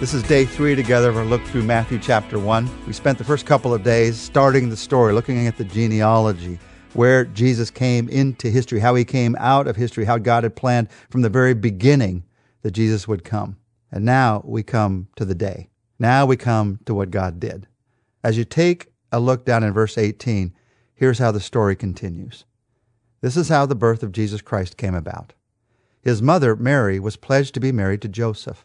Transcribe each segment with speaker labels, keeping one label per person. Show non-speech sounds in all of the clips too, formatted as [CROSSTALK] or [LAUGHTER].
Speaker 1: This is day three together of our look through Matthew chapter one. We spent the first couple of days starting the story, looking at the genealogy, where Jesus came into history, how he came out of history, how God had planned from the very beginning that Jesus would come. And now we come to the day. Now we come to what God did. As you take a look down in verse 18, here's how the story continues. This is how the birth of Jesus Christ came about. His mother, Mary, was pledged to be married to Joseph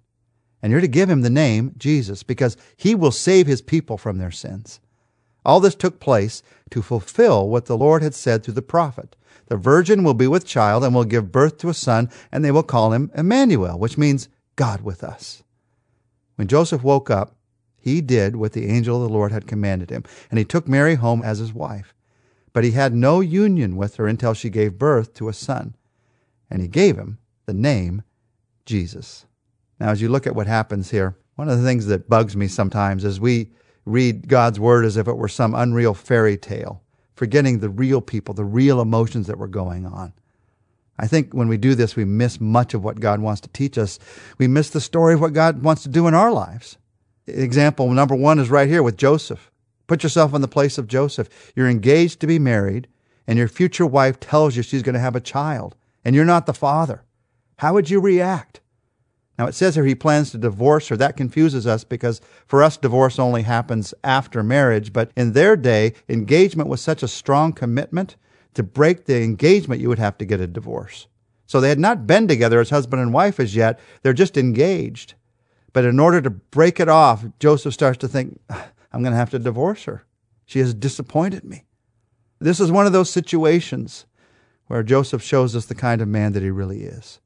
Speaker 1: and you're to give him the name Jesus because he will save his people from their sins. All this took place to fulfill what the Lord had said through the prophet. The virgin will be with child and will give birth to a son, and they will call him Emmanuel, which means God with us. When Joseph woke up, he did what the angel of the Lord had commanded him, and he took Mary home as his wife. But he had no union with her until she gave birth to a son, and he gave him the name Jesus. Now, as you look at what happens here, one of the things that bugs me sometimes is we read God's word as if it were some unreal fairy tale, forgetting the real people, the real emotions that were going on. I think when we do this, we miss much of what God wants to teach us. We miss the story of what God wants to do in our lives. Example number one is right here with Joseph. Put yourself in the place of Joseph. You're engaged to be married, and your future wife tells you she's going to have a child, and you're not the father. How would you react? Now it says here he plans to divorce her. That confuses us because for us, divorce only happens after marriage. But in their day, engagement was such a strong commitment. To break the engagement, you would have to get a divorce. So they had not been together as husband and wife as yet. They're just engaged. But in order to break it off, Joseph starts to think, ah, I'm going to have to divorce her. She has disappointed me. This is one of those situations where Joseph shows us the kind of man that he really is.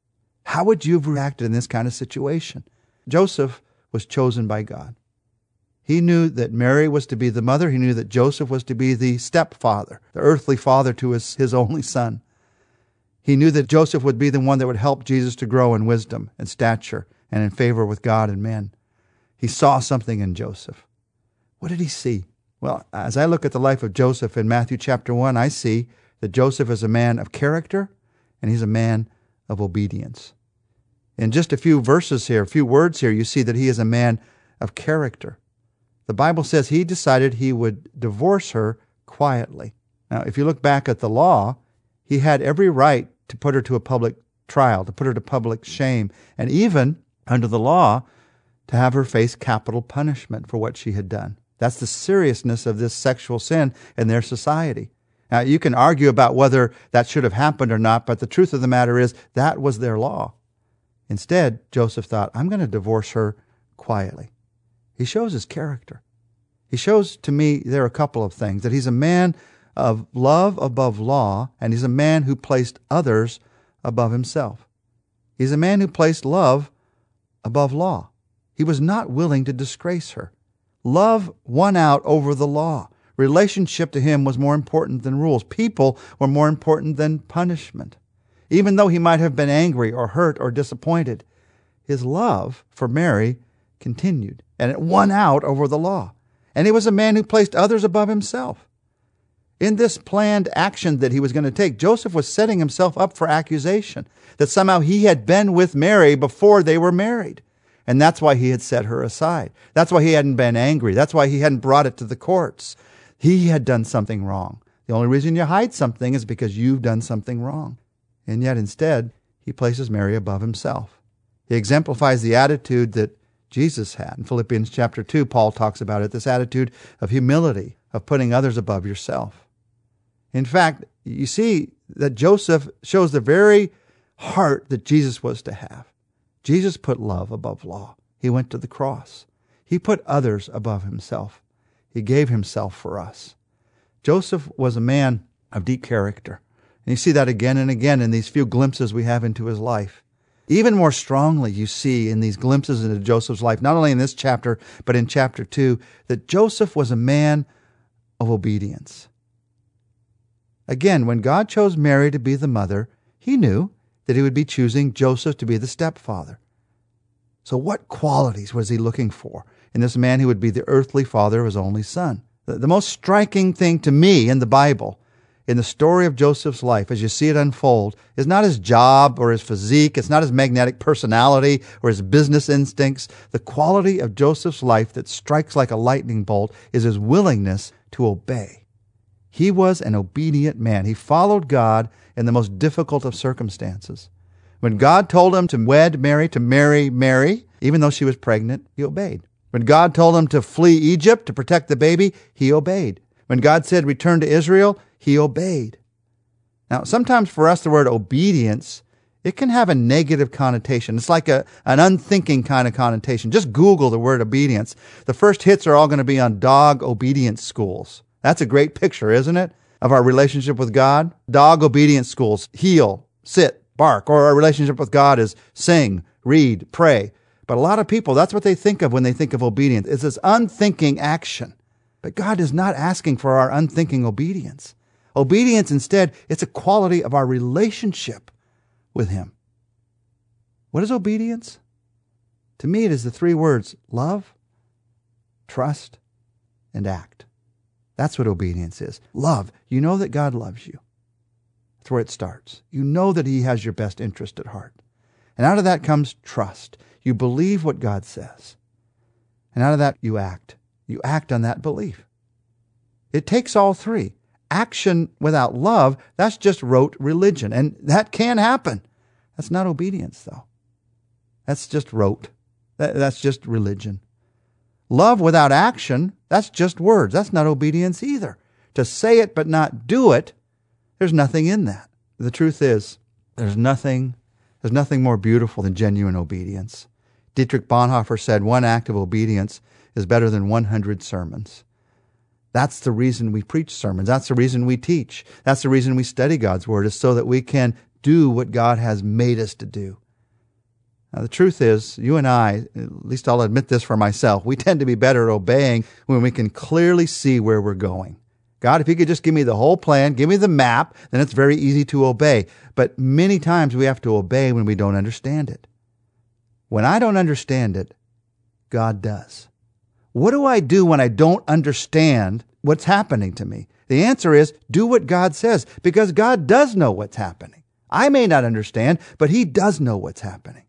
Speaker 1: How would you have reacted in this kind of situation? Joseph was chosen by God. He knew that Mary was to be the mother. He knew that Joseph was to be the stepfather, the earthly father to his, his only son. He knew that Joseph would be the one that would help Jesus to grow in wisdom and stature and in favor with God and men. He saw something in Joseph. What did he see? Well, as I look at the life of Joseph in Matthew chapter 1, I see that Joseph is a man of character and he's a man of obedience. In just a few verses here, a few words here, you see that he is a man of character. The Bible says he decided he would divorce her quietly. Now, if you look back at the law, he had every right to put her to a public trial, to put her to public shame, and even under the law, to have her face capital punishment for what she had done. That's the seriousness of this sexual sin in their society. Now, you can argue about whether that should have happened or not, but the truth of the matter is that was their law. Instead, Joseph thought, I'm going to divorce her quietly. He shows his character. He shows to me there are a couple of things that he's a man of love above law, and he's a man who placed others above himself. He's a man who placed love above law. He was not willing to disgrace her. Love won out over the law. Relationship to him was more important than rules. People were more important than punishment. Even though he might have been angry or hurt or disappointed, his love for Mary continued, and it won out over the law. And he was a man who placed others above himself. In this planned action that he was going to take, Joseph was setting himself up for accusation that somehow he had been with Mary before they were married. And that's why he had set her aside. That's why he hadn't been angry. That's why he hadn't brought it to the courts. He had done something wrong. The only reason you hide something is because you've done something wrong and yet instead he places Mary above himself. He exemplifies the attitude that Jesus had. In Philippians chapter 2, Paul talks about it this attitude of humility, of putting others above yourself. In fact, you see that Joseph shows the very heart that Jesus was to have. Jesus put love above law. He went to the cross. He put others above himself. He gave himself for us. Joseph was a man of deep character. And you see that again and again in these few glimpses we have into his life. Even more strongly, you see in these glimpses into Joseph's life, not only in this chapter, but in chapter 2, that Joseph was a man of obedience. Again, when God chose Mary to be the mother, he knew that he would be choosing Joseph to be the stepfather. So, what qualities was he looking for in this man who would be the earthly father of his only son? The, the most striking thing to me in the Bible, in the story of Joseph's life, as you see it unfold, is not his job or his physique, it's not his magnetic personality or his business instincts. The quality of Joseph's life that strikes like a lightning bolt is his willingness to obey. He was an obedient man. He followed God in the most difficult of circumstances. When God told him to wed Mary, to marry Mary, even though she was pregnant, he obeyed. When God told him to flee Egypt to protect the baby, he obeyed. When God said return to Israel, he obeyed. Now, sometimes for us, the word obedience, it can have a negative connotation. It's like a, an unthinking kind of connotation. Just Google the word obedience. The first hits are all going to be on dog obedience schools. That's a great picture, isn't it? Of our relationship with God. Dog obedience schools, heel, sit, bark. Or our relationship with God is sing, read, pray. But a lot of people, that's what they think of when they think of obedience. It's this unthinking action. But God is not asking for our unthinking obedience. Obedience instead, it's a quality of our relationship with Him. What is obedience? To me, it is the three words love, trust, and act. That's what obedience is. Love. You know that God loves you. Where it starts. You know that He has your best interest at heart. And out of that comes trust. You believe what God says. And out of that, you act. You act on that belief. It takes all three. Action without love, that's just rote religion. And that can happen. That's not obedience, though. That's just rote. that's just religion. Love without action, that's just words. That's not obedience either. To say it but not do it, there's nothing in that. The truth is, there's nothing, there's nothing more beautiful than genuine obedience. Dietrich Bonhoeffer said one act of obedience is better than 100 sermons. That's the reason we preach sermons. That's the reason we teach. That's the reason we study God's Word, is so that we can do what God has made us to do. Now, the truth is, you and I, at least I'll admit this for myself, we tend to be better at obeying when we can clearly see where we're going. God, if you could just give me the whole plan, give me the map, then it's very easy to obey. But many times we have to obey when we don't understand it. When I don't understand it, God does. What do I do when I don't understand what's happening to me? The answer is do what God says because God does know what's happening. I may not understand, but He does know what's happening.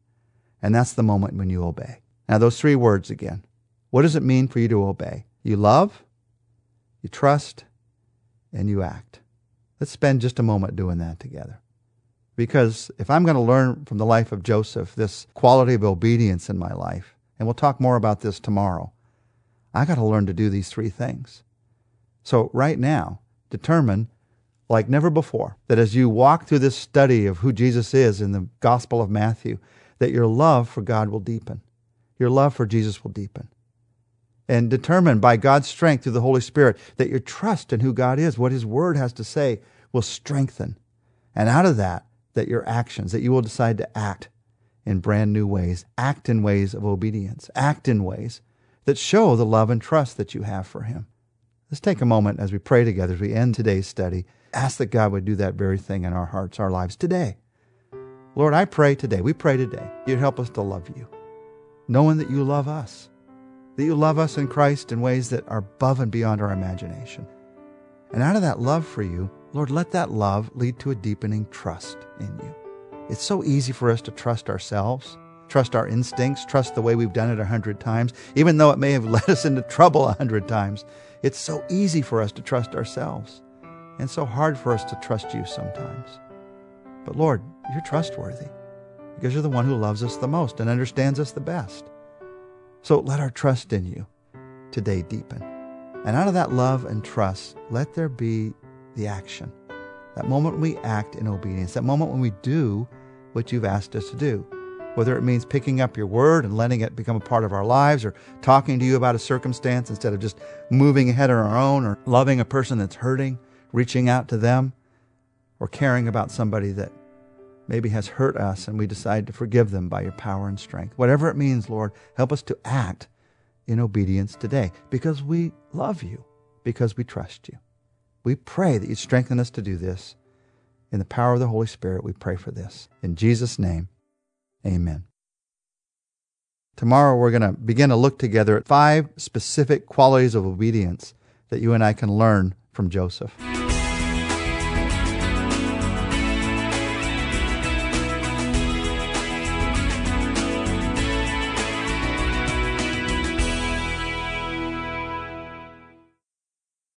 Speaker 1: And that's the moment when you obey. Now, those three words again. What does it mean for you to obey? You love, you trust, and you act. Let's spend just a moment doing that together. Because if I'm going to learn from the life of Joseph this quality of obedience in my life, and we'll talk more about this tomorrow, I got to learn to do these three things. So, right now, determine, like never before, that as you walk through this study of who Jesus is in the Gospel of Matthew, that your love for God will deepen. Your love for Jesus will deepen. And determine by God's strength through the Holy Spirit that your trust in who God is, what His Word has to say, will strengthen. And out of that, that your actions, that you will decide to act in brand new ways, act in ways of obedience, act in ways that show the love and trust that you have for Him. Let's take a moment as we pray together, as we end today's study, ask that God would do that very thing in our hearts, our lives today. Lord, I pray today, we pray today, you'd help us to love you, knowing that you love us, that you love us in Christ in ways that are above and beyond our imagination. And out of that love for you, Lord, let that love lead to a deepening trust in you. It's so easy for us to trust ourselves, trust our instincts, trust the way we've done it a hundred times, even though it may have [LAUGHS] led us into trouble a hundred times. It's so easy for us to trust ourselves and so hard for us to trust you sometimes. But Lord, you're trustworthy because you're the one who loves us the most and understands us the best. So let our trust in you today deepen. And out of that love and trust, let there be the action. That moment we act in obedience, that moment when we do what you've asked us to do. Whether it means picking up your word and letting it become a part of our lives, or talking to you about a circumstance instead of just moving ahead on our own, or loving a person that's hurting, reaching out to them, or caring about somebody that maybe has hurt us and we decide to forgive them by your power and strength. Whatever it means, Lord, help us to act in obedience today because we love you, because we trust you. We pray that you strengthen us to do this. In the power of the Holy Spirit, we pray for this. In Jesus' name, amen. Tomorrow, we're going to begin to look together at five specific qualities of obedience that you and I can learn from Joseph.